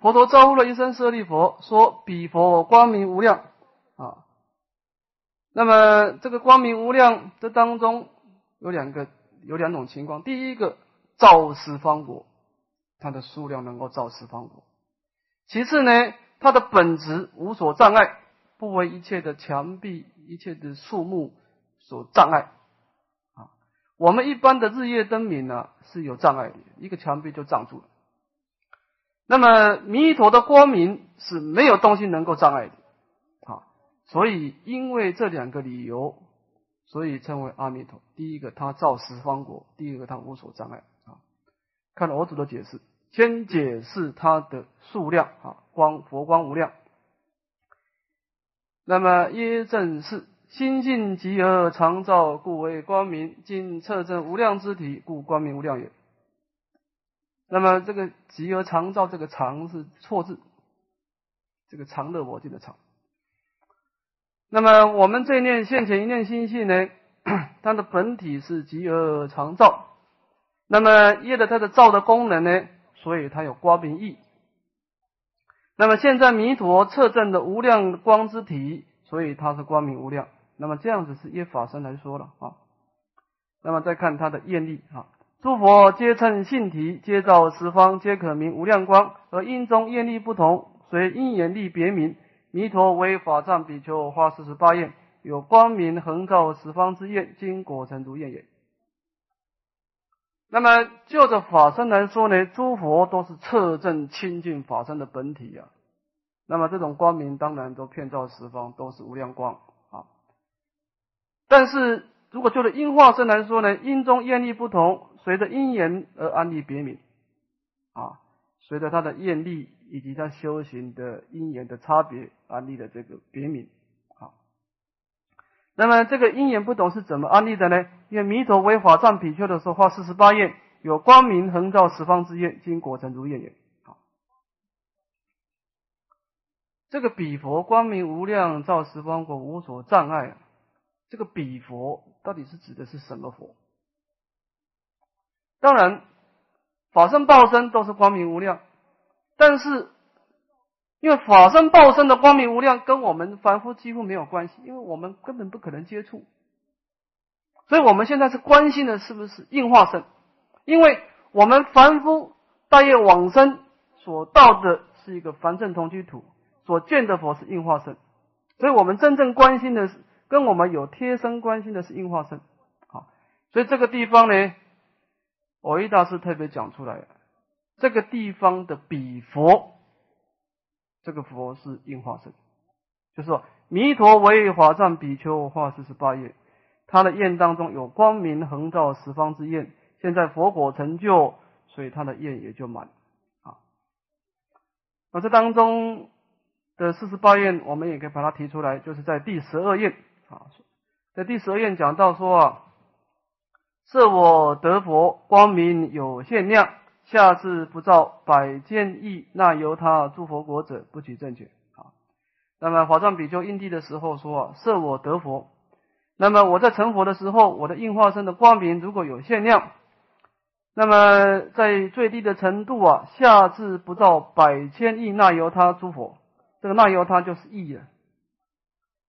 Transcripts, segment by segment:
佛陀招呼了一声舍利佛，说：“彼佛光明无量啊。”那么这个光明无量，这当中有两个有两种情况。第一个，照十方国，它的数量能够照十方国；其次呢，它的本质无所障碍，不为一切的墙壁、一切的树木所障碍。啊，我们一般的日夜灯明呢是有障碍的，一个墙壁就障住了。那么弥陀的光明是没有东西能够障碍的，啊，所以因为这两个理由，所以称为阿弥陀。第一个，他照十方国；第二个，他无所障碍。啊，看了我主的解释，先解释它的数量啊，光佛光无量。那么耶正是心性极而常照，故为光明；今测证无量之体，故光明无量也。那么这个“极而常照”这个“常”是错字，这个“常乐我净”的“常”。那么我们这念现前一念心性呢，它的本体是极而常照。那么业的它的照的功能呢，所以它有光明义。那么现在弥陀测证的无量光之体，所以它是光明无量。那么这样子是业法身来说了啊。那么再看它的业力啊。诸佛皆称性体，皆照十方，皆可名无量光。而因中业力不同，随因缘力别名。弥陀为法藏比丘，花四十八愿，有光明恒照十方之愿，今果成如愿也。那么就着法身来说呢，诸佛都是彻证清净法身的本体呀。那么这种光明当然都遍照十方，都是无量光啊。但是如果就着因化身来说呢，因中业力不同。随着因缘而安立别名，啊，随着他的愿力以及他修行的因缘的差别安立的这个别名，啊，那么这个因缘不懂是怎么安立的呢？因为弥陀为法藏比丘的时候画四十八愿，有光明恒照十方之愿，经果成如愿也。好，这个比佛光明无量，照十方国无所障碍，这个比佛到底是指的是什么佛？当然，法身报身都是光明无量，但是因为法身报身的光明无量跟我们凡夫几乎没有关系，因为我们根本不可能接触，所以我们现在是关心的是不是应化身，因为我们凡夫大业往生所到的是一个凡正同居土，所见的佛是应化身，所以我们真正关心的是跟我们有贴身关心的是应化身，好，所以这个地方呢。我一大师特别讲出来，这个地方的比佛，这个佛是应化身，就是说弥陀为法藏比丘化四十八愿，他的愿当中有光明横照十方之愿，现在佛果成就，所以他的愿也就满啊。那这当中的四十八愿，我们也可以把它提出来，就是在第十二愿啊，在第十二愿讲到说啊。设我得佛光明有限量，下至不照百千亿，那由他诸佛国者不取正觉。啊，那么法藏比丘因地的时候说，设我得佛，那么我在成佛的时候，我的应化身的光明如果有限量，那么在最低的程度啊，下至不照百千亿，那由他诸佛，这个那由他就是亿了，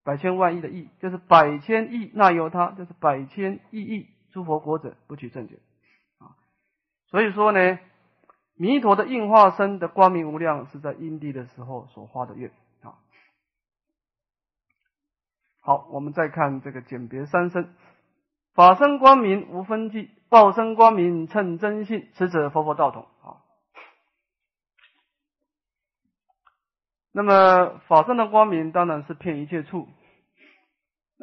百千万亿的亿，就是百千亿，那由他就是百千亿亿。诸佛国者不取正觉啊，所以说呢，弥陀的应化身的光明无量，是在因地的时候所化的愿啊。好，我们再看这个简别三身，法身光明无分际，报身光明称真性，此者佛佛道统啊。那么法身的光明当然是骗一切处。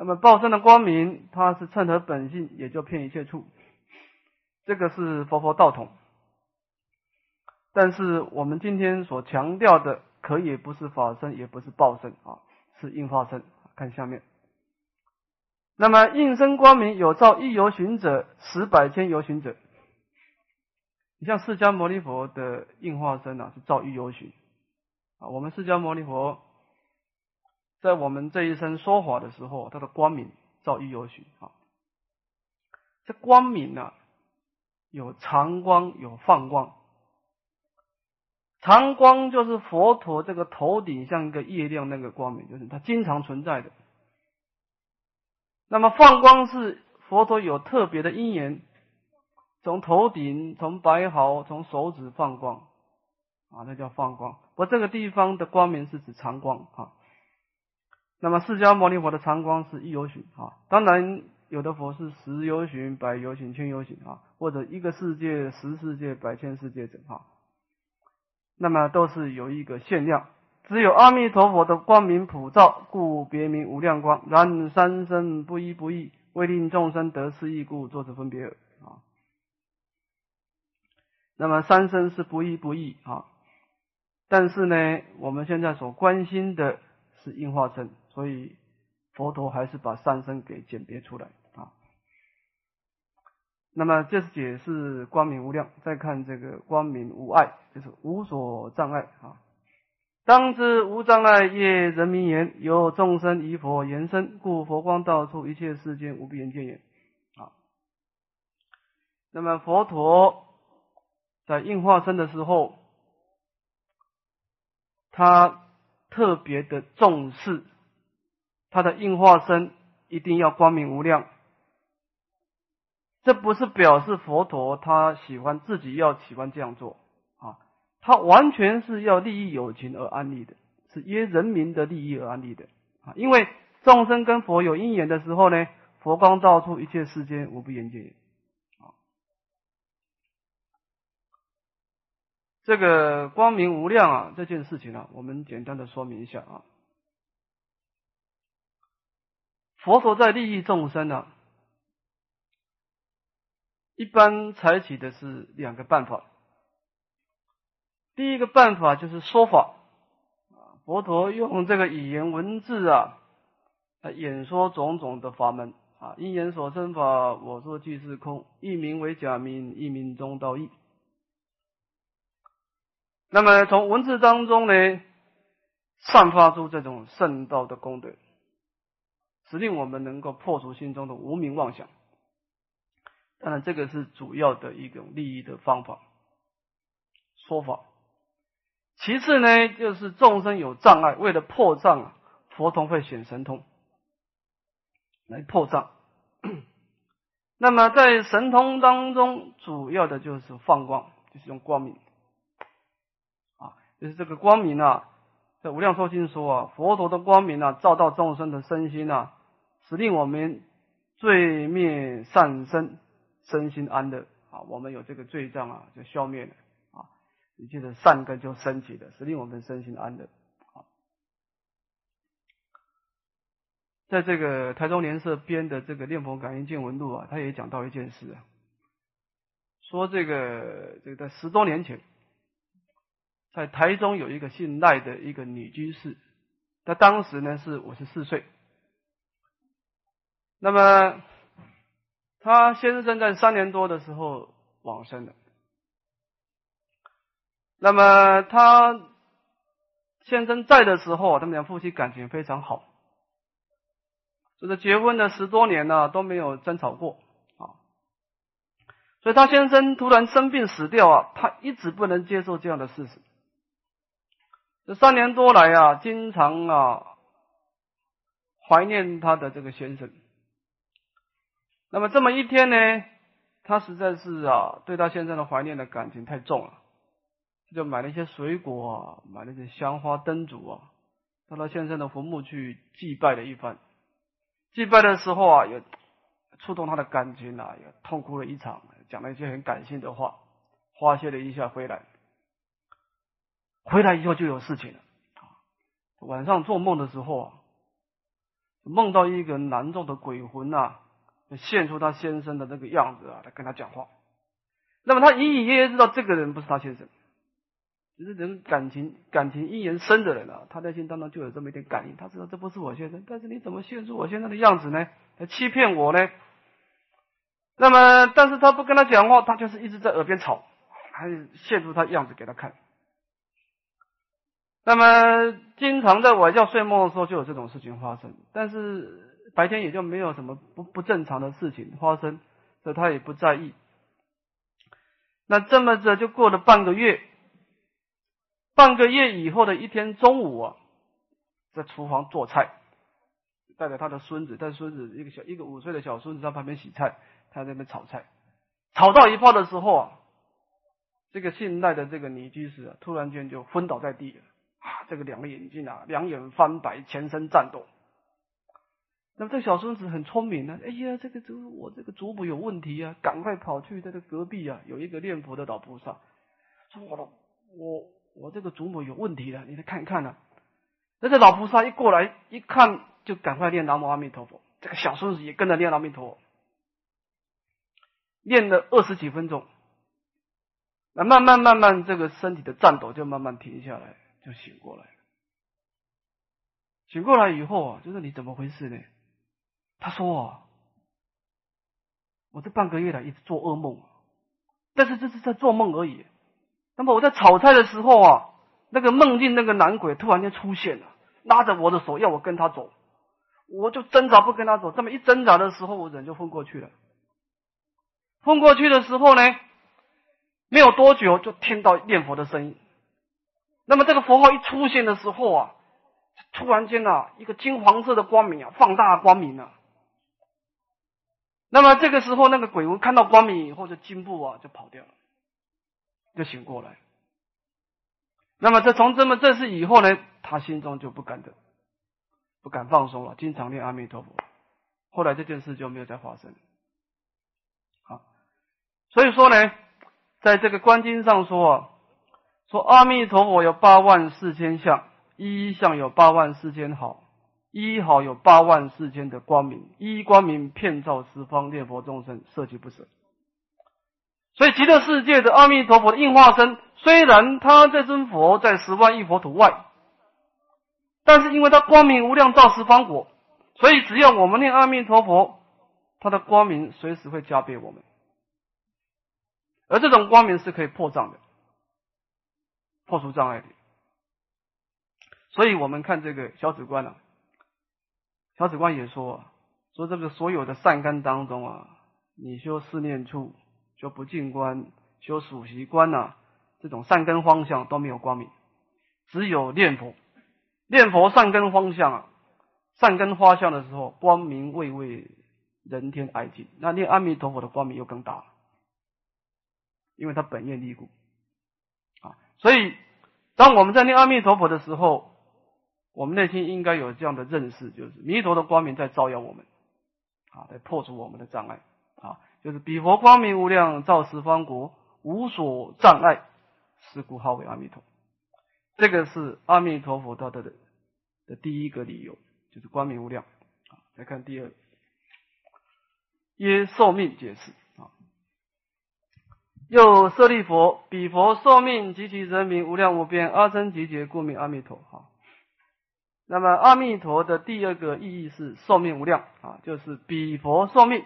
那么报身的光明，它是称合本性，也就骗一切处。这个是佛佛道统。但是我们今天所强调的，可以不是法身，也不是报身啊，是应化身。看下面。那么应身光明有照一游行者，十百千游行者。你像释迦牟尼佛的应化身啊，是照一游行啊。我们释迦牟尼佛。在我们这一生说法的时候，它的光明照一有许啊。这光明呢，有长光，有放光。长光就是佛陀这个头顶像一个月亮那个光明，就是它经常存在的。那么放光是佛陀有特别的因缘，从头顶、从白毫、从手指放光啊，那叫放光。我这个地方的光明是指长光啊。那么释迦牟尼佛的常光是一由旬啊，当然有的佛是十由旬、百由旬、千由旬啊，或者一个世界、十世界、百千世界者哈。那么都是有一个限量，只有阿弥陀佛的光明普照，故别名无量光。然三身不一不异，为令众生得失异故，作此分别啊。那么三身是不一不异啊，但是呢，我们现在所关心的是应化身。所以佛陀还是把三身给鉴别出来啊。那么这是解释光明无量，再看这个光明无碍，就是无所障碍啊。当知无障碍业人民言，有众生以佛言身，故佛光到处，一切世间无边见也啊。那么佛陀在应化身的时候，他特别的重视。他的应化身一定要光明无量，这不是表示佛陀他喜欢自己要喜欢这样做啊，他完全是要利益有情而安利的，是因人民的利益而安利的啊。因为众生跟佛有因缘的时候呢，佛光照出一切世间无不言界啊。这个光明无量啊，这件事情啊，我们简单的说明一下啊。佛陀在利益众生呢，一般采取的是两个办法。第一个办法就是说法，啊，佛陀用这个语言文字啊，来演说种种的法门啊，因缘所生法，我说即是空，一名为假名，一名中道义。那么从文字当中呢，散发出这种圣道的功德。使令我们能够破除心中的无名妄想，当然这个是主要的一种利益的方法说法。其次呢，就是众生有障碍，为了破障啊，佛陀会显神通来破障。那么在神通当中，主要的就是放光，就是用光明啊，就是这个光明啊，在无量寿经说啊，佛陀的光明啊，照到众生的身心啊。使令我们罪灭善生，身心安乐啊！我们有这个罪障啊，就消灭了啊！一切的善根就升起了，使令我们身心安乐啊！在这个台中联社编的这个《念佛感应见闻录》啊，他也讲到一件事啊，说这个这个在十多年前，在台中有一个姓赖的一个女居士，她当时呢是五十四岁。那么，他先生在三年多的时候往生了。那么他先生在的时候，他们俩夫妻感情非常好，就是结婚了十多年了都没有争吵过啊。所以他先生突然生病死掉啊，他一直不能接受这样的事实。这三年多来啊，经常啊怀念他的这个先生。那么这么一天呢，他实在是啊，对他先生的怀念的感情太重了，就买了一些水果啊，买了一些香花灯烛啊，到他先生的坟墓去祭拜了一番。祭拜的时候啊，也触动他的感情啊，也痛哭了一场，讲了一些很感性的话，发泄了一下回来。回来以后就有事情了，晚上做梦的时候啊，梦到一个难做的鬼魂啊。现出他先生的那个样子啊，来跟他讲话。那么他隐隐约约知道这个人不是他先生，只是人感情感情因缘深的人啊，他在心当中就有这么一点感应，他知道这不是我先生。但是你怎么现出我现在的样子呢？来欺骗我呢？那么，但是他不跟他讲话，他就是一直在耳边吵，还现出他样子给他看。那么，经常在晚上睡梦的时候就有这种事情发生，但是。白天也就没有什么不不正常的事情发生，所以他也不在意。那这么着就过了半个月，半个月以后的一天中午啊，在厨房做菜，带着他的孙子，带孙子一个小一个五岁的小孙子在旁边洗菜，他在那边炒菜，炒到一半的时候啊，这个姓赖的这个女居士啊，突然间就昏倒在地了，啊，这个两个眼睛啊，两眼翻白，全身颤抖。那么这个小孙子很聪明呢，哎呀，这个这我这个祖母有问题啊，赶快跑去这个隔壁啊，有一个念佛的老菩萨，说我我我这个祖母有问题了，你来看一看呢。那这老菩萨一过来一看，就赶快念南无阿弥陀佛。这个小孙子也跟着念阿弥陀佛，念了二十几分钟，那慢慢慢慢，这个身体的颤抖就慢慢停下来，就醒过来。醒过来以后啊，就是你怎么回事呢？他说：“，我这半个月来一直做噩梦，但是这是在做梦而已。那么我在炒菜的时候啊，那个梦境那个男鬼突然间出现了，拉着我的手要我跟他走，我就挣扎不跟他走。这么一挣扎的时候，我人就昏过去了。昏过去的时候呢，没有多久就听到念佛的声音。那么这个佛号一出现的时候啊，突然间啊，一个金黄色的光明啊，放大光明啊。”那么这个时候，那个鬼魂看到光明以后，就惊步啊，就跑掉了，就醒过来。那么这从这么这次以后呢，他心中就不敢的，不敢放松了，经常念阿弥陀佛。后来这件事就没有再发生。好，所以说呢，在这个观经上说啊，说阿弥陀佛有八万四千相，一相有八万四千好。一好有八万四千的光明，一光明遍照十方，念佛众生摄其不舍。所以极乐世界的阿弥陀佛的应化身，虽然他这尊佛在十万亿佛土外，但是因为他光明无量，照十方国，所以只要我们念阿弥陀佛，他的光明随时会加倍我们。而这种光明是可以破障的，破除障碍的。所以我们看这个小止观啊。小止观也说，说这个所有的善根当中啊，你修四念处、修不净观、修属习观呐，这种善根方向都没有光明，只有念佛，念佛善根方向啊，善根花相的时候，光明未为人天哀尽。那念阿弥陀佛的光明又更大，因为他本愿力故啊。所以，当我们在念阿弥陀佛的时候，我们内心应该有这样的认识，就是弥陀的光明在照耀我们，啊，在破除我们的障碍，啊，就是彼佛光明无量，照十方国，无所障碍，是故号为阿弥陀。这个是阿弥陀佛他的的第一个理由，就是光明无量。啊，来看第二，耶受命解释啊，又舍利佛，彼佛寿命及其人民无量无边，阿僧集结，故名阿弥陀。哈。那么阿弥陀的第二个意义是寿命无量啊，就是比佛寿命，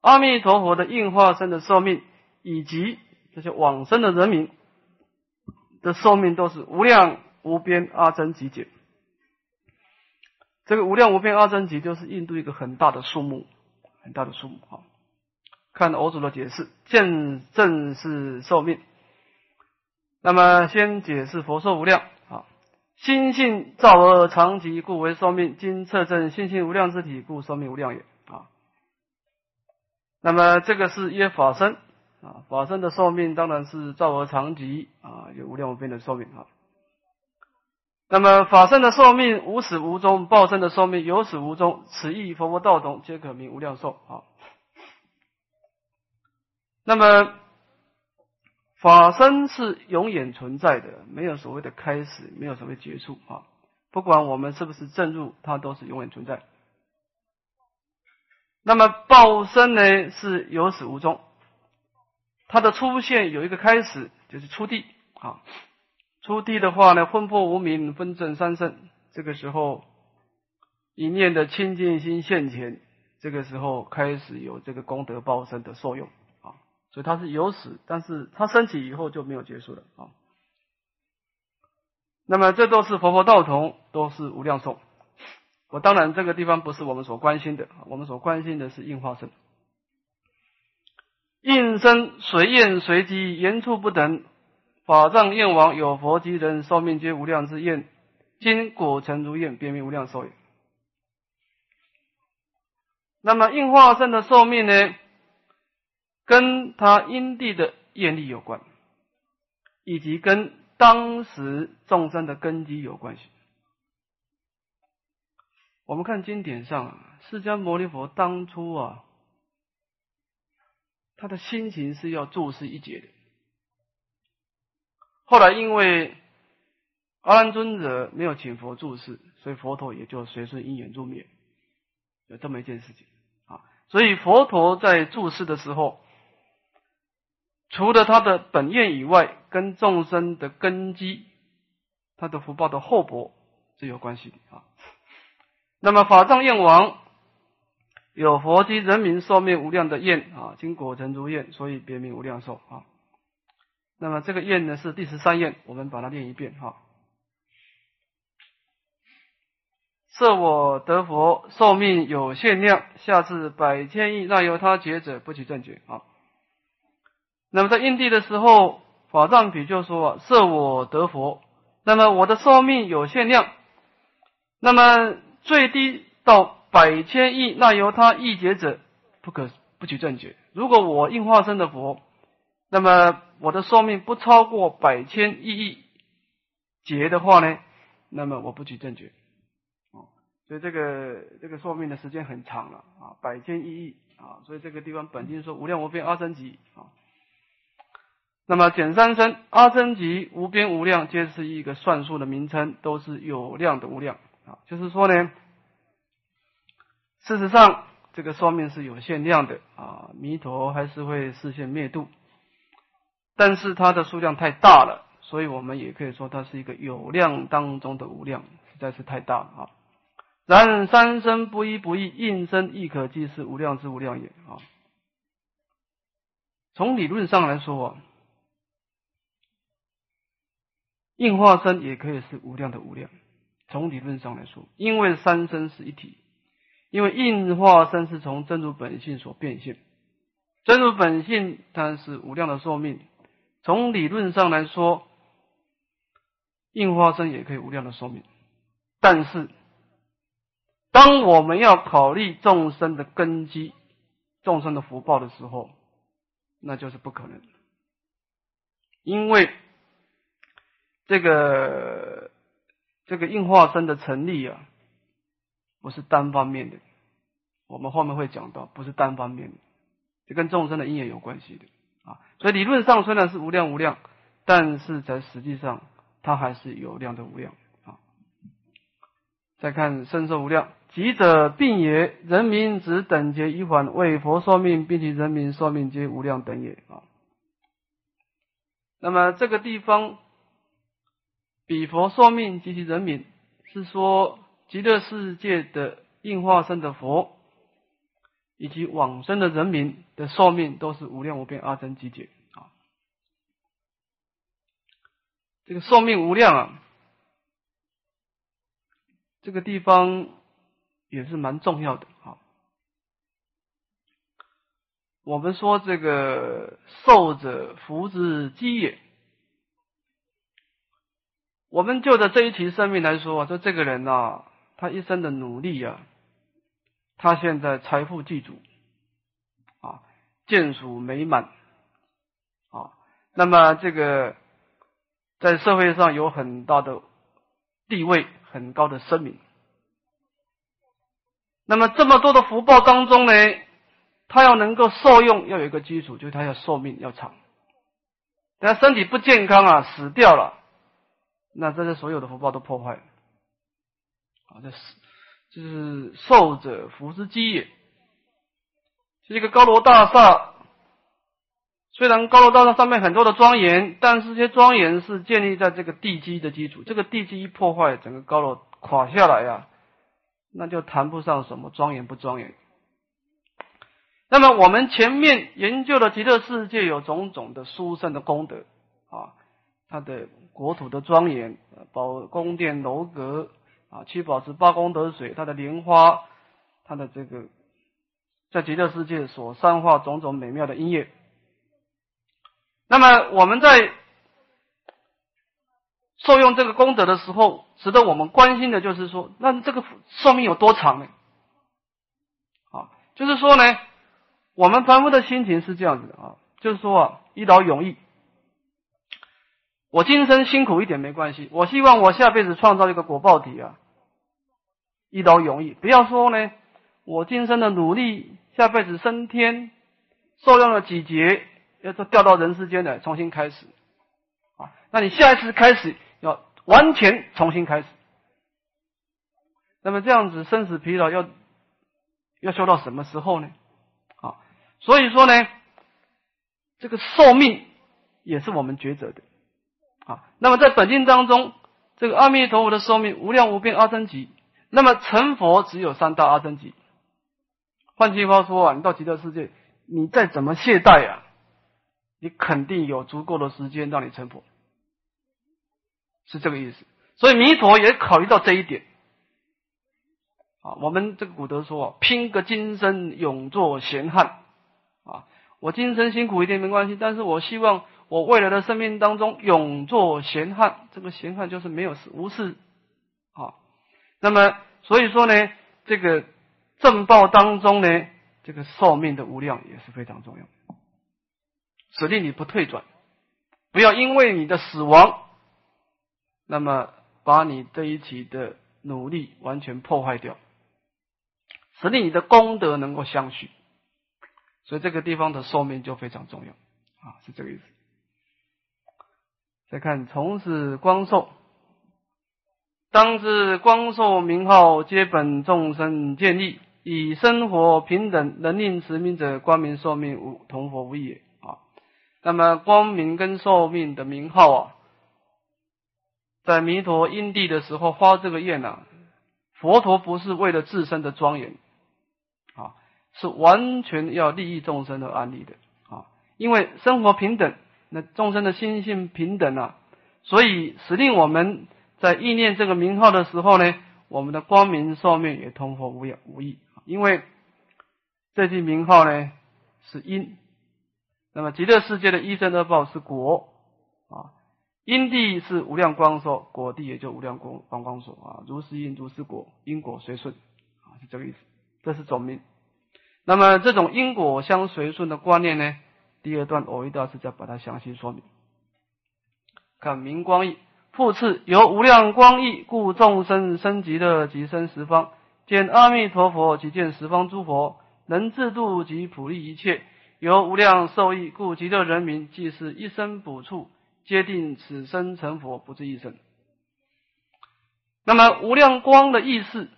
阿弥陀佛的应化身的寿命，以及这些往生的人民的寿命都是无量无边阿僧集解。这个无量无边阿僧集就是印度一个很大的数目，很大的数目啊。看欧主的解释，见正是寿命。那么先解释佛寿无量。心性造而常寂，故为寿命。今测证心性无量之体，故寿命无量也。啊，那么这个是曰法身啊，法身的寿命当然是造而常寂啊，有无量无边的寿命啊。那么法身的寿命无始无终，报身的寿命有始无终，此意佛佛道同，皆可名无量寿啊。那么。法身是永远存在的，没有所谓的开始，没有所谓结束啊！不管我们是不是正入，它都是永远存在。那么报身呢，是有始无终，它的出现有一个开始，就是出地啊。出地的话呢，魂魄无明分正三圣，这个时候一念的清净心现前，这个时候开始有这个功德报身的作用。所以它是有始，但是它升起以后就没有结束了啊。那么这都是佛佛道同，都是无量寿。我当然这个地方不是我们所关心的，我们所关心的是应化身。应身随应随机，言处不等，法藏焰王有佛及人寿命皆无量之焰，今果成如焰，别名无量寿也。那么应化身的寿命呢，跟他因地的业力有关，以及跟当时众生的根基有关系。我们看经典上，释迦牟尼佛当初啊，他的心情是要注释一劫的。后来因为阿难尊者没有请佛注释，所以佛陀也就随顺因缘入灭，有这么一件事情啊。所以佛陀在注释的时候，除了他的本愿以外，跟众生的根基、他的福报的厚薄是有关系的啊。那么法藏愿王有佛及人民寿命无量的愿啊，经果成如愿，所以别名无量寿啊。那么这个愿呢是第十三愿，我们把它念一遍哈。设我得佛寿命有限量，下至百千亿，那由他劫者不取正觉啊。那么在印地的时候，法藏比就说：设我得佛，那么我的寿命有限量，那么。最低到百千亿，那由他亿劫者不可不取正觉。如果我应化身的佛，那么我的寿命不超过百千亿亿劫的话呢，那么我不取正觉。哦，所以这个这个寿命的时间很长了啊，百千亿亿啊，所以这个地方本经说无量无边阿僧祇啊。那么减三生阿僧祇无边无量，皆是一个算术的名称，都是有量的无量。啊，就是说呢，事实上这个寿命是有限量的啊，弥陀还是会视现灭度，但是它的数量太大了，所以我们也可以说它是一个有量当中的无量，实在是太大了啊。然三生不一不异，应生亦可计是无量之无量也啊。从理论上来说啊，应化身也可以是无量的无量。从理论上来说，因为三身是一体，因为应化身是从真如本性所变现，真如本性它是无量的寿命。从理论上来说，应化身也可以无量的寿命。但是，当我们要考虑众生的根基、众生的福报的时候，那就是不可能，因为这个。这个应化身的成立啊，不是单方面的，我们后面会讲到，不是单方面的，这跟众生的因缘有关系的啊。所以理论上虽然是无量无量，但是在实际上它还是有量的无量啊。再看身寿无量，疾者病也，人民只等劫一缓，为佛寿命，并其人民寿命皆无量等也啊。那么这个地方。比佛寿命及其人民，是说极乐世界的应化身的佛，以及往生的人民的寿命都是无量无边阿僧祇劫啊。这个寿命无量啊，这个地方也是蛮重要的啊。我们说这个寿者福之基也。我们就着这一期生命来说，说这个人呐，他一生的努力啊，他现在财富具足，啊，眷属美满，啊，那么这个在社会上有很大的地位，很高的声名。那么这么多的福报当中呢，他要能够受用，要有一个基础，就是他要寿命要长。他身体不健康啊，死掉了。那这些所有的福报都破坏了，啊，这是这是寿者福之基也。是一个高楼大厦，虽然高楼大厦上面很多的庄严，但是这些庄严是建立在这个地基的基础。这个地基一破坏，整个高楼垮下来呀，那就谈不上什么庄严不庄严。那么我们前面研究的极乐世界有种种的殊胜的功德啊。它的国土的庄严，宝宫殿楼阁啊，七宝池八功德水，它的莲花，它的这个在极乐世界所散化种种美妙的音乐。那么我们在受用这个功德的时候，值得我们关心的就是说，那这个寿命有多长呢？啊，就是说呢，我们凡夫的心情是这样子的啊，就是说啊，一劳永逸。我今生辛苦一点没关系，我希望我下辈子创造一个果报体啊，一劳永逸。不要说呢，我今生的努力，下辈子升天，受用了几劫，要掉到人世间来重新开始啊。那你下一次开始要完全重新开始，那么这样子生死疲劳要要修到什么时候呢？啊，所以说呢，这个寿命也是我们抉择的。啊，那么在本经当中，这个阿弥陀佛的寿命无量无边阿僧祇，那么成佛只有三大阿僧祇。换句话说啊，你到极乐世界，你再怎么懈怠啊，你肯定有足够的时间让你成佛，是这个意思。所以弥陀也考虑到这一点。啊，我们这个古德说啊，拼个今生永做闲汉啊，我今生辛苦一点没关系，但是我希望。我未来的生命当中永做闲汉，这个闲汉就是没有事无事啊。那么所以说呢，这个正报当中呢，这个寿命的无量也是非常重要，使令你不退转，不要因为你的死亡，那么把你这一期的努力完全破坏掉，使令你的功德能够相续。所以这个地方的寿命就非常重要啊，是这个意思。再看从此光寿，当知光寿名号皆本众生建立，以生活平等，能令持名者光明寿命无同佛无异也啊。那么光明跟寿命的名号啊，在弥陀因地的时候发这个愿啊，佛陀不是为了自身的庄严啊，是完全要利益众生的安利的啊，因为生活平等。那众生的心性平等啊，所以使令我们在意念这个名号的时候呢，我们的光明寿命也同佛无有无异。因为这句名号呢是因，那么极乐世界的一生二报是果啊，因地是无量光寿，果地也就无量光光光寿啊，如是因如是果，因果随顺啊，是这个意思，这是总名。那么这种因果相随顺的观念呢？第二段偶一大师再把它详细说明。看明光义，复次由无量光义，故众生生极乐极生十方，见阿弥陀佛即见十方诸佛，能自度及普利一切。由无量寿益，故极乐人民即是一生补处，皆定此生成佛，不至一生。那么无量光的意思，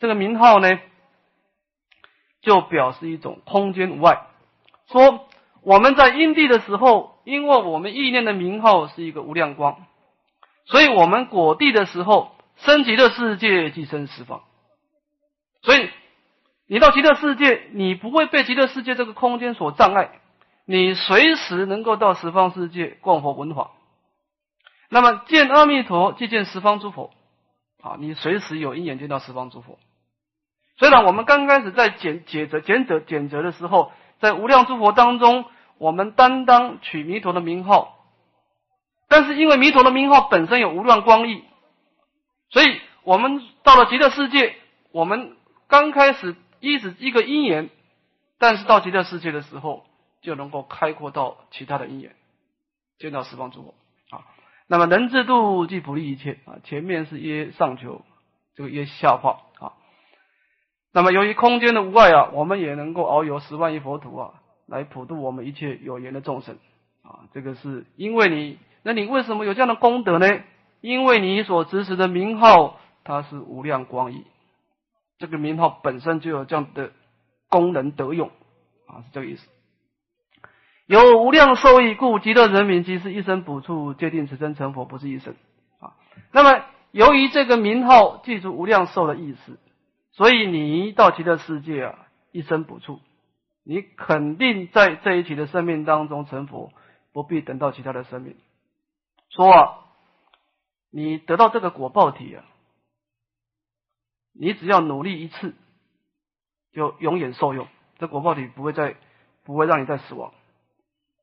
这个名号呢，就表示一种空间无碍，说。我们在因地的时候，因为我们意念的名号是一个无量光，所以我们果地的时候，升极乐世界即生十方。所以你到极乐世界，你不会被极乐世界这个空间所障碍，你随时能够到十方世界逛佛闻法。那么见阿弥陀，即见十方诸佛啊，你随时有因缘见到十方诸佛。虽然我们刚开始在减解则减则减则的时候。在无量诸佛当中，我们担当取弥陀的名号，但是因为弥陀的名号本身有无量光义，所以我们到了极乐世界，我们刚开始一直一个因缘，但是到极乐世界的时候，就能够开阔到其他的因缘，见到十方诸佛啊。那么能自度即普利一切啊，前面是耶上求，这个耶下化啊。那么，由于空间的无碍啊，我们也能够遨游十万亿佛土啊，来普度我们一切有缘的众生啊。这个是因为你，那你为什么有这样的功德呢？因为你所执持的名号，它是无量光义，这个名号本身就有这样的功能德用啊，是这个意思。有无量寿益，故极乐人民即是一生补处，界定此生成佛，不是一生啊。那么，由于这个名号记住无量寿的意思。所以你到极乐世界啊，一生补处，你肯定在这一期的生命当中成佛，不必等到其他的生命。说啊，你得到这个果报体啊，你只要努力一次，就永远受用，这果报体不会再不会让你再死亡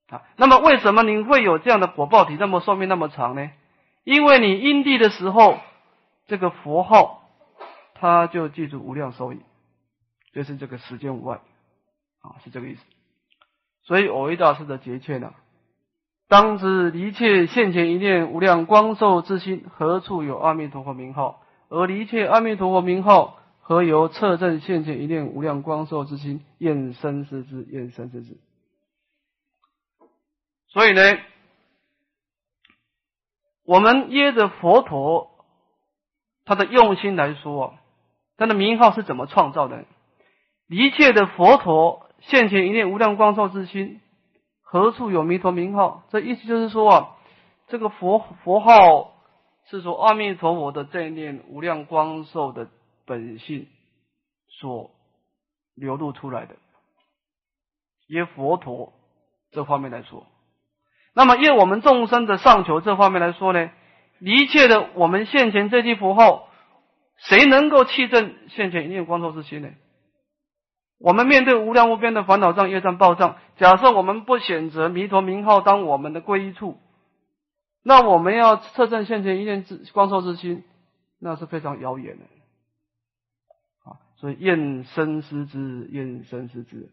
啊。那么为什么你会有这样的果报体，那么寿命那么长呢？因为你因地的时候，这个佛号，他就记住无量寿益，就是这个时间无碍，啊，是这个意思。所以偶一大师的结切呢，当知一切现前一念无量光寿之心，何处有阿弥陀佛名号？而一切阿弥陀佛名号，何由测证现前一念无量光寿之心？验生思之，验生思之。所以呢？我们耶着佛陀，他的用心来说，他的名号是怎么创造的？一切的佛陀现前一念无量光寿之心，何处有弥陀名号？这意思就是说啊，这个佛佛号是说阿弥陀佛的这一念无量光寿的本性所流露出来的。以佛陀这方面来说。那么，以我们众生的上求这方面来说呢，一切的我们现前这句符号，谁能够气正现前一念光寿之心呢？我们面对无量无边的烦恼障、业障、报障，假设我们不选择弥陀名号当我们的皈依处，那我们要测证现前一念之光寿之心，那是非常遥远的啊！所以，厌生思之，厌生思之。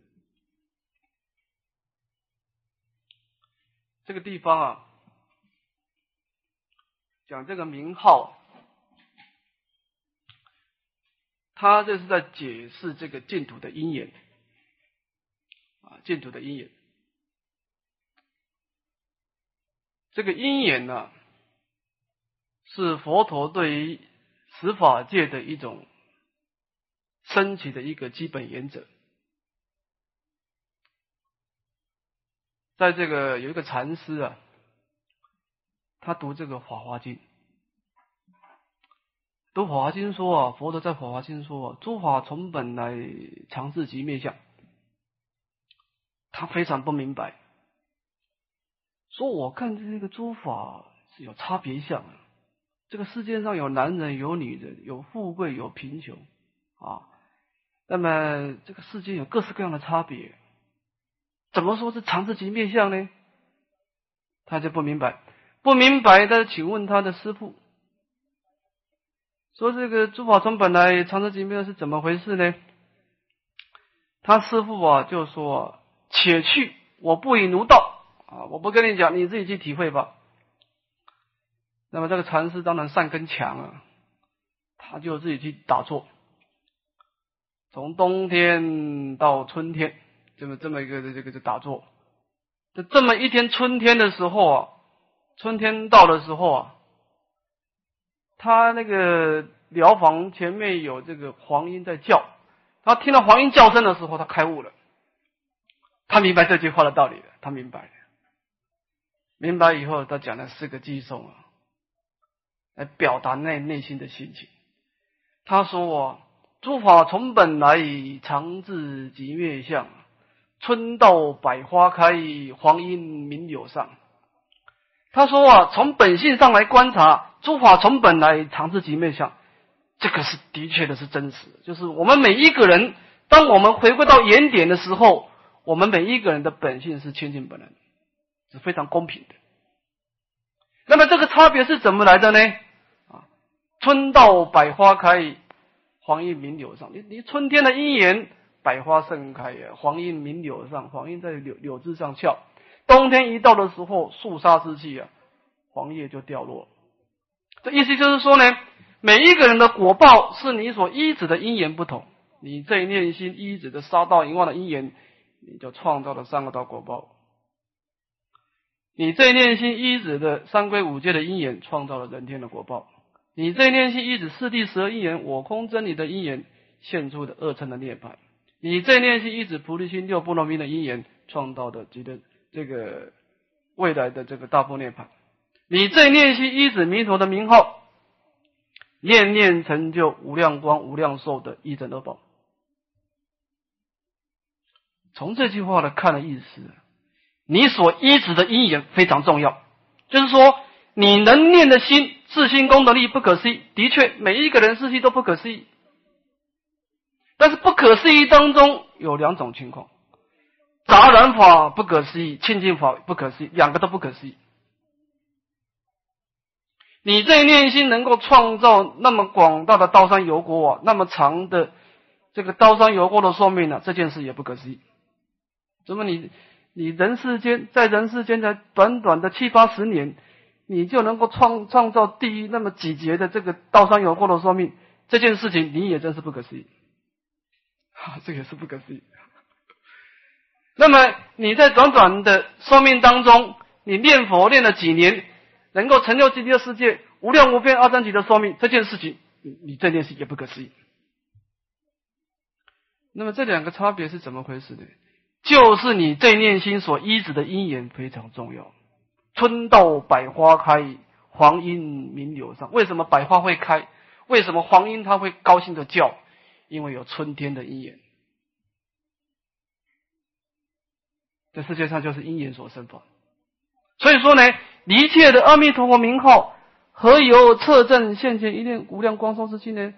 这个地方啊，讲这个名号，他这是在解释这个净土的因缘啊，净土的因缘。这个因缘呢，是佛陀对于十法界的一种升起的一个基本原则。在这个有一个禅师啊，他读这个《法华经》，读《法华经》说啊，佛陀在《法华经》说，诸法从本来常自即灭相。他非常不明白，说我看这个诸法是有差别相的，这个世界上有男人有女人，有富贵有贫穷啊，那么这个世界有各式各样的差别。怎么说是常自即灭相呢？他就不明白，不明白的，请问他的师傅，说这个诸法从本来常自即灭是怎么回事呢？他师傅啊就说：“且去，我不以奴道啊，我不跟你讲，你自己去体会吧。”那么这个禅师当然善根强啊，他就自己去打坐，从冬天到春天。这么这么一个这个这打坐，就这么一天春天的时候啊，春天到的时候啊，他那个疗房前面有这个黄莺在叫，他听到黄莺叫声的时候，他开悟了，他明白这句话的道理了，他明白，明白以后，他讲了四个寄颂啊，来表达内内心的心情。他说啊，诸法从本来以常自即灭相。春到百花开，黄莺鸣柳上。他说啊，从本性上来观察，诸法从本来常自即灭相，这个是的确的是真实。就是我们每一个人，当我们回归到原点的时候，我们每一个人的本性是清净本来，是非常公平的。那么这个差别是怎么来的呢？啊，春到百花开，黄莺鸣柳上。你你春天的姻缘。百花盛开呀，黄莺鸣柳上，黄莺在柳柳枝上翘。冬天一到的时候，肃杀之气啊，黄叶就掉落。这意思就是说呢，每一个人的果报是你所依止的因缘不同。你这一念心依止的杀道淫妄的因缘，你就创造了三个道果报；你这一念心依止的三归五戒的因缘，创造了人天的果报；你这一念心依止四谛十二因缘、我空真理的因缘，现出的二乘的涅槃。你这念心一指菩提心六波罗蜜的因缘创造的这个这个未来的这个大波涅槃，你正念心一指弥陀的名号，念念成就无量光无量寿的一真二宝。从这句话来看的意思，你所依止的因缘非常重要，就是说你能念的心自心功德力不可思议，的确每一个人自心都不可思议。但是不可思议当中有两种情况，杂染法不可思议，清净法不可思议，两个都不可思议。你这一念心能够创造那么广大的刀山油锅啊，那么长的这个刀山油锅的寿命呢？这件事也不可思议。怎么你你人世间在人世间的短短的七八十年，你就能够创创造第一那么几节的这个刀山油锅的寿命？这件事情你也真是不可思议。啊，这也是不可思议。那么你在短短的寿命当中，你念佛念了几年？能够成就极乐世界无量无边阿僧祇的寿命，这件事情，你你这件事也不可思议。那么这两个差别是怎么回事呢？就是你这念心所依止的因缘非常重要。春到百花开，黄莺鸣柳上。为什么百花会开？为什么黄莺它会高兴的叫？因为有春天的因缘。这世界上就是因缘所生法。所以说呢。一切的阿弥陀佛名号，何由测证现前一念无量光寿之心呢？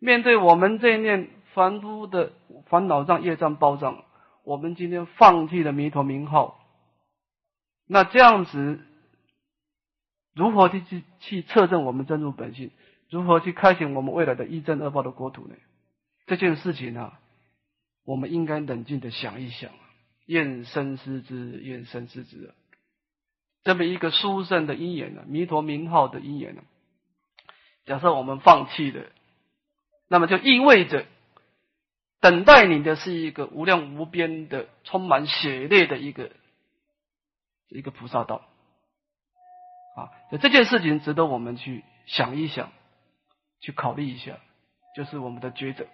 面对我们这一念凡夫的烦恼障、业障暴障，我们今天放弃了弥陀名号，那这样子，如何去去去测证我们真如本性？如何去开显我们未来的一正二报的国土呢？这件事情呢，我们应该冷静的想一想，愿生师之，愿生思之。这么一个殊胜的因缘呢，弥陀名号的因缘呢，假设我们放弃了，那么就意味着等待你的是一个无量无边的、充满血泪的一个一个菩萨道啊！这件事情值得我们去想一想，去考虑一下，就是我们的抉择。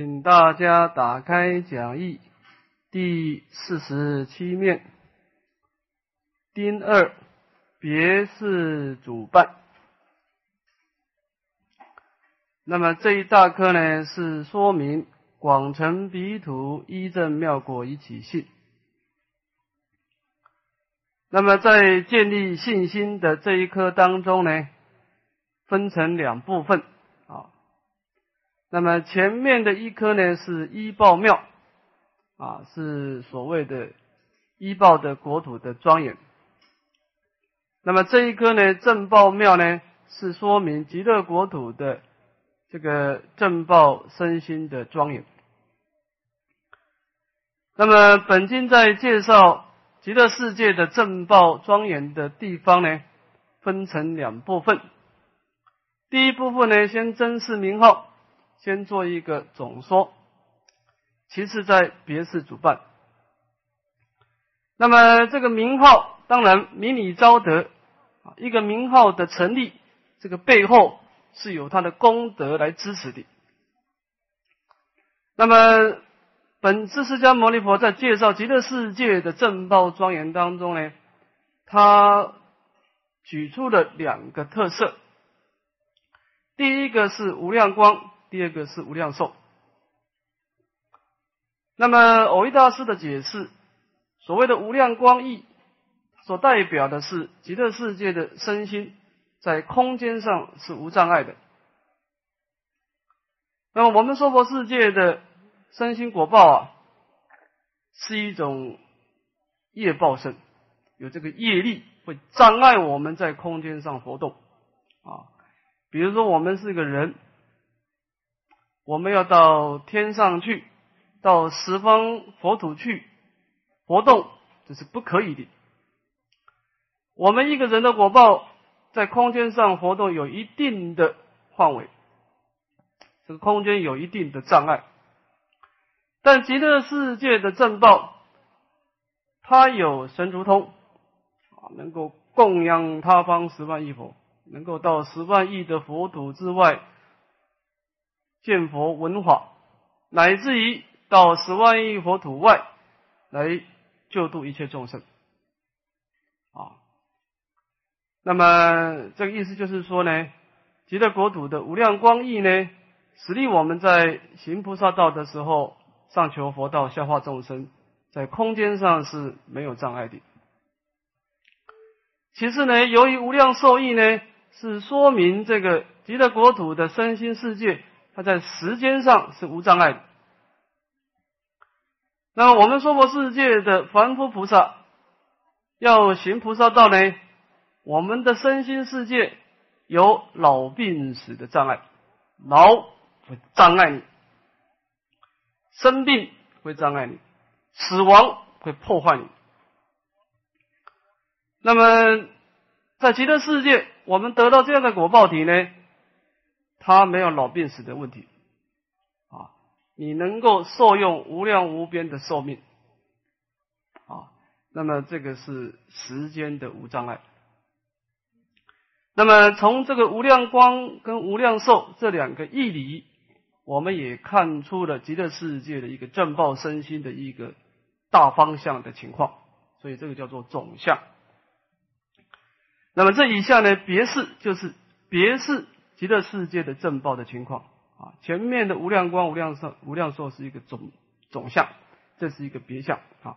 请大家打开讲义。第四十七面，丁二，别是主办。那么这一大课呢，是说明广成彼土一正妙果一起信。那么在建立信心的这一课当中呢，分成两部分。那么前面的一颗呢，是一报庙。啊，是所谓的医报的国土的庄严。那么这一颗呢，正报庙呢，是说明极乐国土的这个正报身心的庄严。那么本经在介绍极乐世界的正报庄严的地方呢，分成两部分。第一部分呢，先真实名号，先做一个总说。其次，在别寺主办。那么这个名号，当然名理昭德啊，一个名号的成立，这个背后是有它的功德来支持的。那么本次释迦牟尼佛在介绍极乐世界的正报庄严当中呢，他举出了两个特色，第一个是无量光，第二个是无量寿。那么，偶一大师的解释，所谓的无量光义，所代表的是极乐世界的身心在空间上是无障碍的。那么，我们娑婆世界的身心果报啊，是一种业报身，有这个业力会障碍我们在空间上活动啊。比如说，我们是个人，我们要到天上去。到十方佛土去活动，这是不可以的。我们一个人的果报在空间上活动有一定的范围，这个空间有一定的障碍。但极乐世界的正报，它有神足通啊，能够供养他方十万亿佛，能够到十万亿的佛土之外见佛闻法，乃至于。到十万亿佛土外来救度一切众生，啊，那么这个意思就是说呢，极乐国土的无量光义呢，使力我们在行菩萨道的时候，上求佛道，下化众生，在空间上是没有障碍的。其次呢，由于无量寿义呢，是说明这个极乐国土的身心世界，它在时间上是无障碍的。那我们娑婆世界的凡夫菩萨，要行菩萨道呢，我们的身心世界有老病死的障碍，老会障碍你，生病会障碍你，死亡会破坏你。那么在极乐世界，我们得到这样的果报体呢，他没有老病死的问题啊，你能够受用无量无边的寿命啊。那么这个是时间的无障碍。那么从这个无量光跟无量寿这两个义理，我们也看出了极乐世界的一个正报身心的一个大方向的情况。所以这个叫做总相。那么这以下呢，别是就是别是极乐世界的正报的情况啊。前面的无量光、无量寿、无量寿是一个总总相，这是一个别相啊。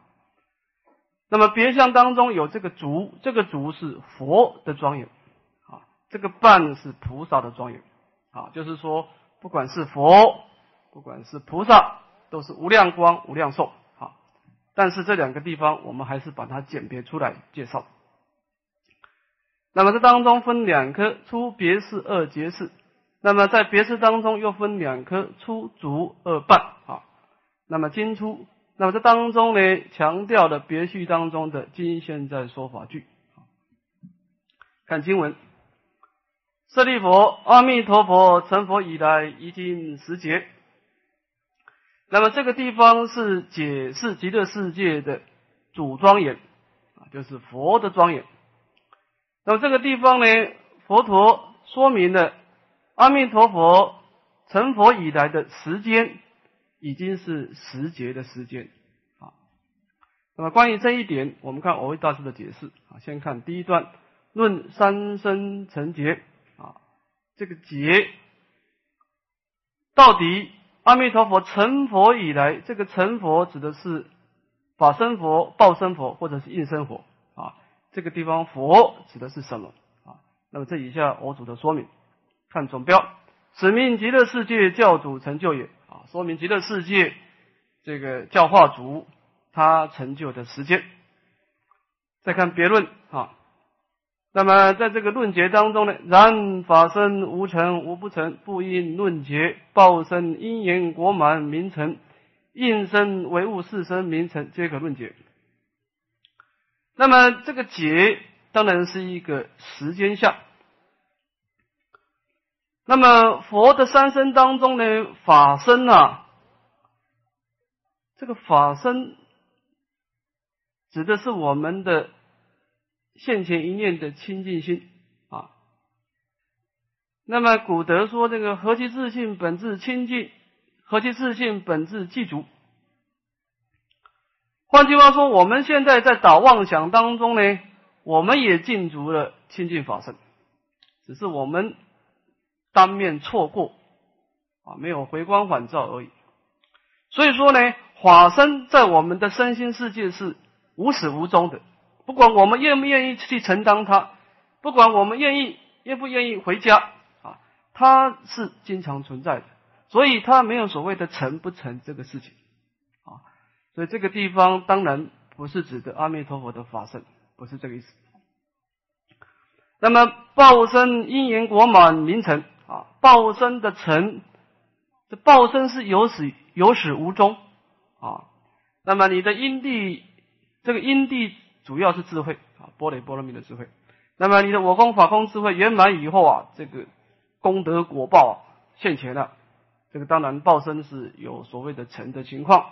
那么别相当中有这个足，这个足是佛的庄严啊，这个伴是菩萨的庄严啊，就是说不管是佛，不管是菩萨，都是无量光、无量寿啊。但是这两个地方，我们还是把它简别出来介绍。那么这当中分两颗出别事二结事，那么在别事当中又分两颗出足二半啊。那么今出。那么这当中呢，强调了别序当中的今现在说法句。看经文，舍利佛，阿弥陀佛成佛以来已经十劫。那么这个地方是解释极乐世界的主庄严啊，就是佛的庄严。那么这个地方呢，佛陀说明了阿弥陀佛成佛以来的时间。已经是时节的时间啊。那么关于这一点，我们看偶位大师的解释啊。先看第一段，论三生成劫啊。这个劫到底阿弥陀佛成佛以来，这个成佛指的是法身佛、报身佛或者是应身佛。这个地方佛指的是什么啊？那么这以下我主的说明，看总标，使命极乐世界教主成就也。啊，说明极乐世界这个教化主他成就的时间。再看别论啊，那么在这个论结当中呢，然法身无成无不成，不因论结报身因缘果满名成，应身唯物四身名成，皆可论结。那么这个劫当然是一个时间相。那么佛的三身当中呢，法身啊，这个法身指的是我们的现前一念的清净心啊。那么古德说这个何其自信本质清净，何其自信本质具足。换句话说，我们现在在打妄想当中呢，我们也进足了清净法身，只是我们。当面错过啊，没有回光返照而已。所以说呢，法身在我们的身心世界是无始无终的。不管我们愿不愿意去承担它，不管我们愿意愿不愿意回家啊，它是经常存在的。所以它没有所谓的成不成这个事情。所以这个地方当然不是指的阿弥陀佛的法身，不是这个意思。那么报身因缘果满名成。啊，报身的成，这报身是有始有始无终啊。那么你的因地，这个因地主要是智慧啊，波雷波罗蜜的智慧。那么你的我空法空智慧圆满以后啊，这个功德果报现前了，这个当然报身是有所谓的成的情况。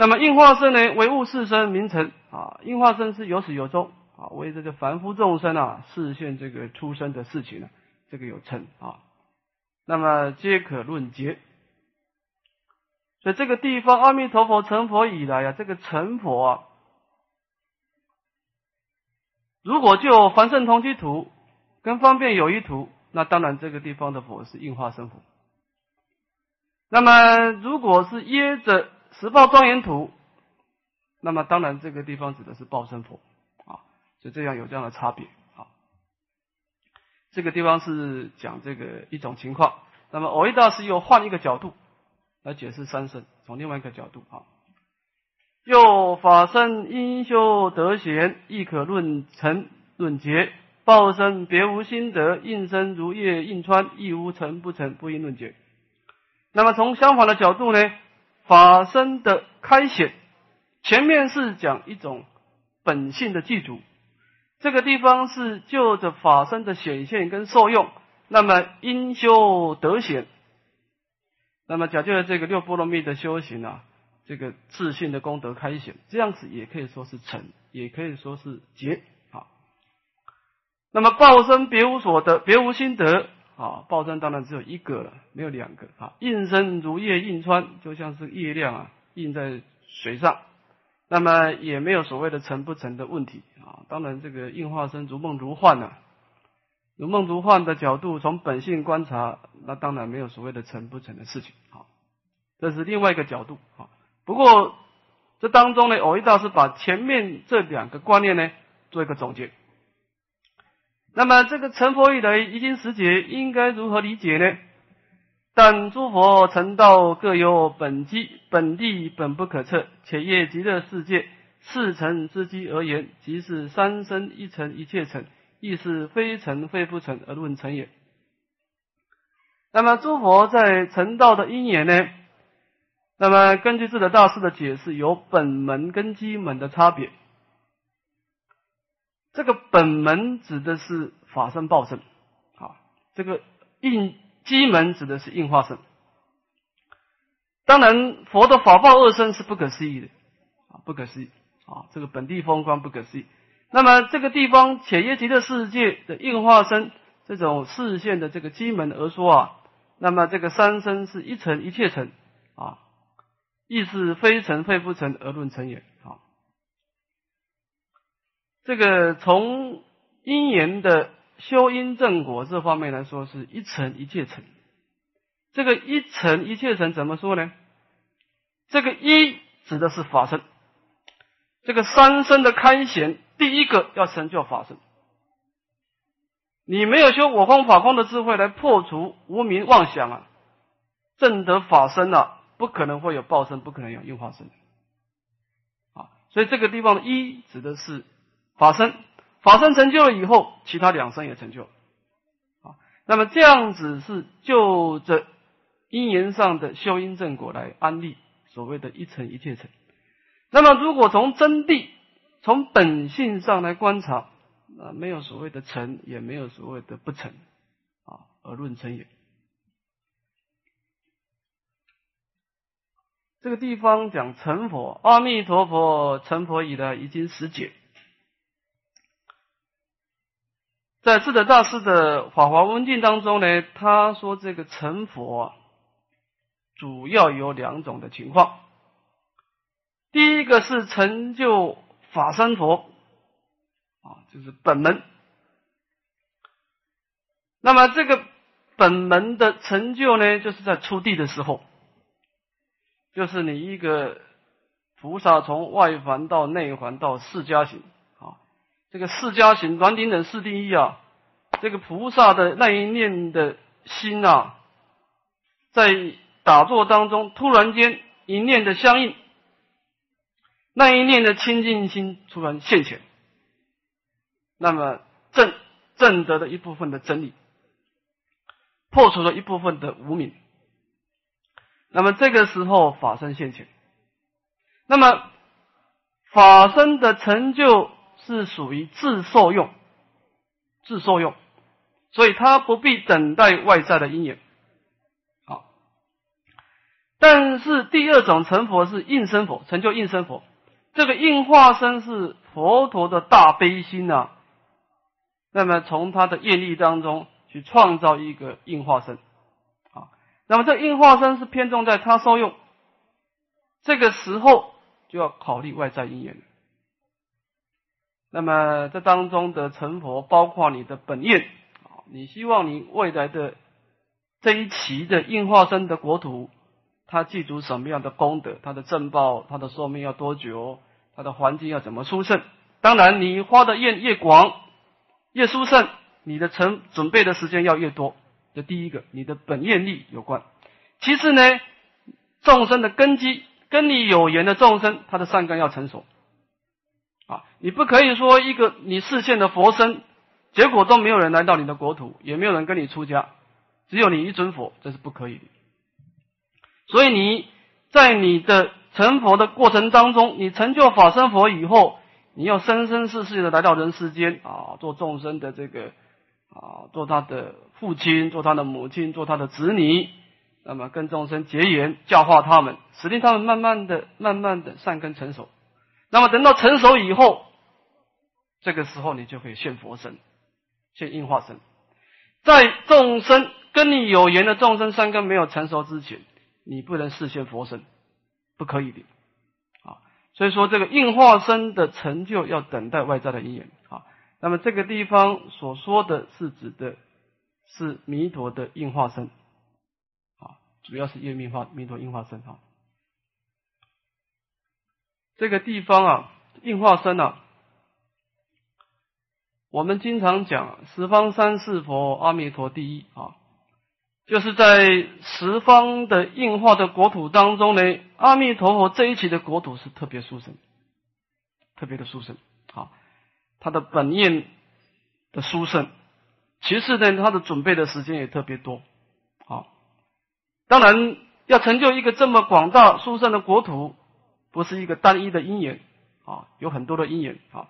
那么应化身呢，为物世身名成啊，应化身是有始有终啊，为这个凡夫众生啊，实现这个出生的事情呢。这个有成啊，那么皆可论结。所以这个地方，阿弥陀佛成佛以来啊，这个成佛啊，如果就凡圣同居图跟方便有一图，那当然这个地方的佛是应化身佛。那么如果是耶着十报庄严图，那么当然这个地方指的是报身佛啊，就这样有这样的差别啊。这个地方是讲这个一种情况，那么偶一大师又换一个角度来解释三圣，从另外一个角度啊，又法身因修得贤，亦可论成论结。报身别无心得，应身如叶应穿，亦无成不成，不应论结。那么从相反的角度呢？法身的开显，前面是讲一种本性的具足，这个地方是就着法身的显现跟受用。那么因修得显，那么讲究了这个六波罗蜜的修行啊，这个自信的功德开显，这样子也可以说是成，也可以说是结。好，那么报身别无所得，别无心得。啊，报身当然只有一个了，没有两个。啊，应身如月映穿，就像是月亮啊，映在水上。那么也没有所谓的成不成的问题啊。当然，这个应化身如梦如幻呢，如梦如幻的角度，从本性观察，那当然没有所谓的成不成的事情。啊，这是另外一个角度。啊，不过这当中呢，偶一大师把前面这两个观念呢，做一个总结。那么这个成佛以来一经十解应该如何理解呢？但诸佛成道各有本机，本地本不可测，且业极乐世界四成之机而言，即是三生一成一切成，亦是非成非不成而论成也。那么诸佛在成道的因缘呢？那么根据智德大师的解释，有本门跟基门的差别。这个本门指的是法身报身，啊，这个应机门指的是应化身。当然，佛的法报二身是不可思议的，啊，不可思议，啊，这个本地风光不可思议。那么这个地方且耶极的世界的应化身，这种视线的这个机门而说啊，那么这个三身是一成一切成，啊，亦是非成非不成而论成也。这个从因缘的修因正果这方面来说，是一层一切层。这个一层一切层怎么说呢？这个一指的是法身，这个三身的开显，第一个要成就法身。你没有修我空法空的智慧来破除无名妄想啊，正得法身啊，不可能会有报身，不可能有应化身。啊，所以这个地方一指的是。法身，法身成就了以后，其他两身也成就。啊，那么这样子是就着因缘上的修因正果来安立所谓的一成一切成。那么如果从真谛、从本性上来观察，啊，没有所谓的成，也没有所谓的不成，啊，而论成也。这个地方讲成佛，阿弥陀佛成佛以来已经十解。在智德大师的《法华文经》当中呢，他说这个成佛主要有两种的情况。第一个是成就法身佛，啊，就是本门。那么这个本门的成就呢，就是在出地的时候，就是你一个菩萨从外环到内环到释迦行。这个四加行软顶等四定义啊，这个菩萨的那一念的心啊，在打坐当中突然间一念的相应，那一念的清净心突然现前，那么正正得了一部分的真理，破除了一部分的无明，那么这个时候法身现前，那么法身的成就。是属于自受用，自受用，所以他不必等待外在的因缘。好，但是第二种成佛是应身佛，成就应身佛。这个应化身是佛陀的大悲心啊，那么从他的业力当中去创造一个应化身。啊，那么这应化身是偏重在他受用，这个时候就要考虑外在因缘了。那么这当中的成佛，包括你的本愿，你希望你未来的这一期的应化身的国土，它记住什么样的功德？它的正报，它的寿命要多久？它的环境要怎么殊胜？当然，你花的愿越广，越殊胜，你的成准备的时间要越多。这第一个，你的本愿力有关。其次呢，众生的根基跟你有缘的众生，他的善根要成熟啊！你不可以说一个你视线的佛身，结果都没有人来到你的国土，也没有人跟你出家，只有你一尊佛，这是不可以的。所以你在你的成佛的过程当中，你成就法身佛以后，你要生生世世的来到人世间啊，做众生的这个啊，做他的父亲，做他的母亲，做他的子女。那么跟众生结缘，教化他们，使令他们慢慢的、慢慢的善根成熟。那么等到成熟以后，这个时候你就可以现佛身，现应化身。在众生跟你有缘的众生三根没有成熟之前，你不能视现佛身，不可以的。啊，所以说这个应化身的成就要等待外在的因缘。啊，那么这个地方所说的是指的是弥陀的应化身。啊主要是夜密化弥陀应化身哈，这个地方啊，应化身啊，我们经常讲十方三世佛阿弥陀第一啊，就是在十方的应化的国土当中呢，阿弥陀佛这一期的国土是特别殊胜，特别的殊胜啊，他的本愿的殊胜，其次呢，他的准备的时间也特别多啊。当然，要成就一个这么广大殊胜的国土，不是一个单一的因缘啊，有很多的因缘啊。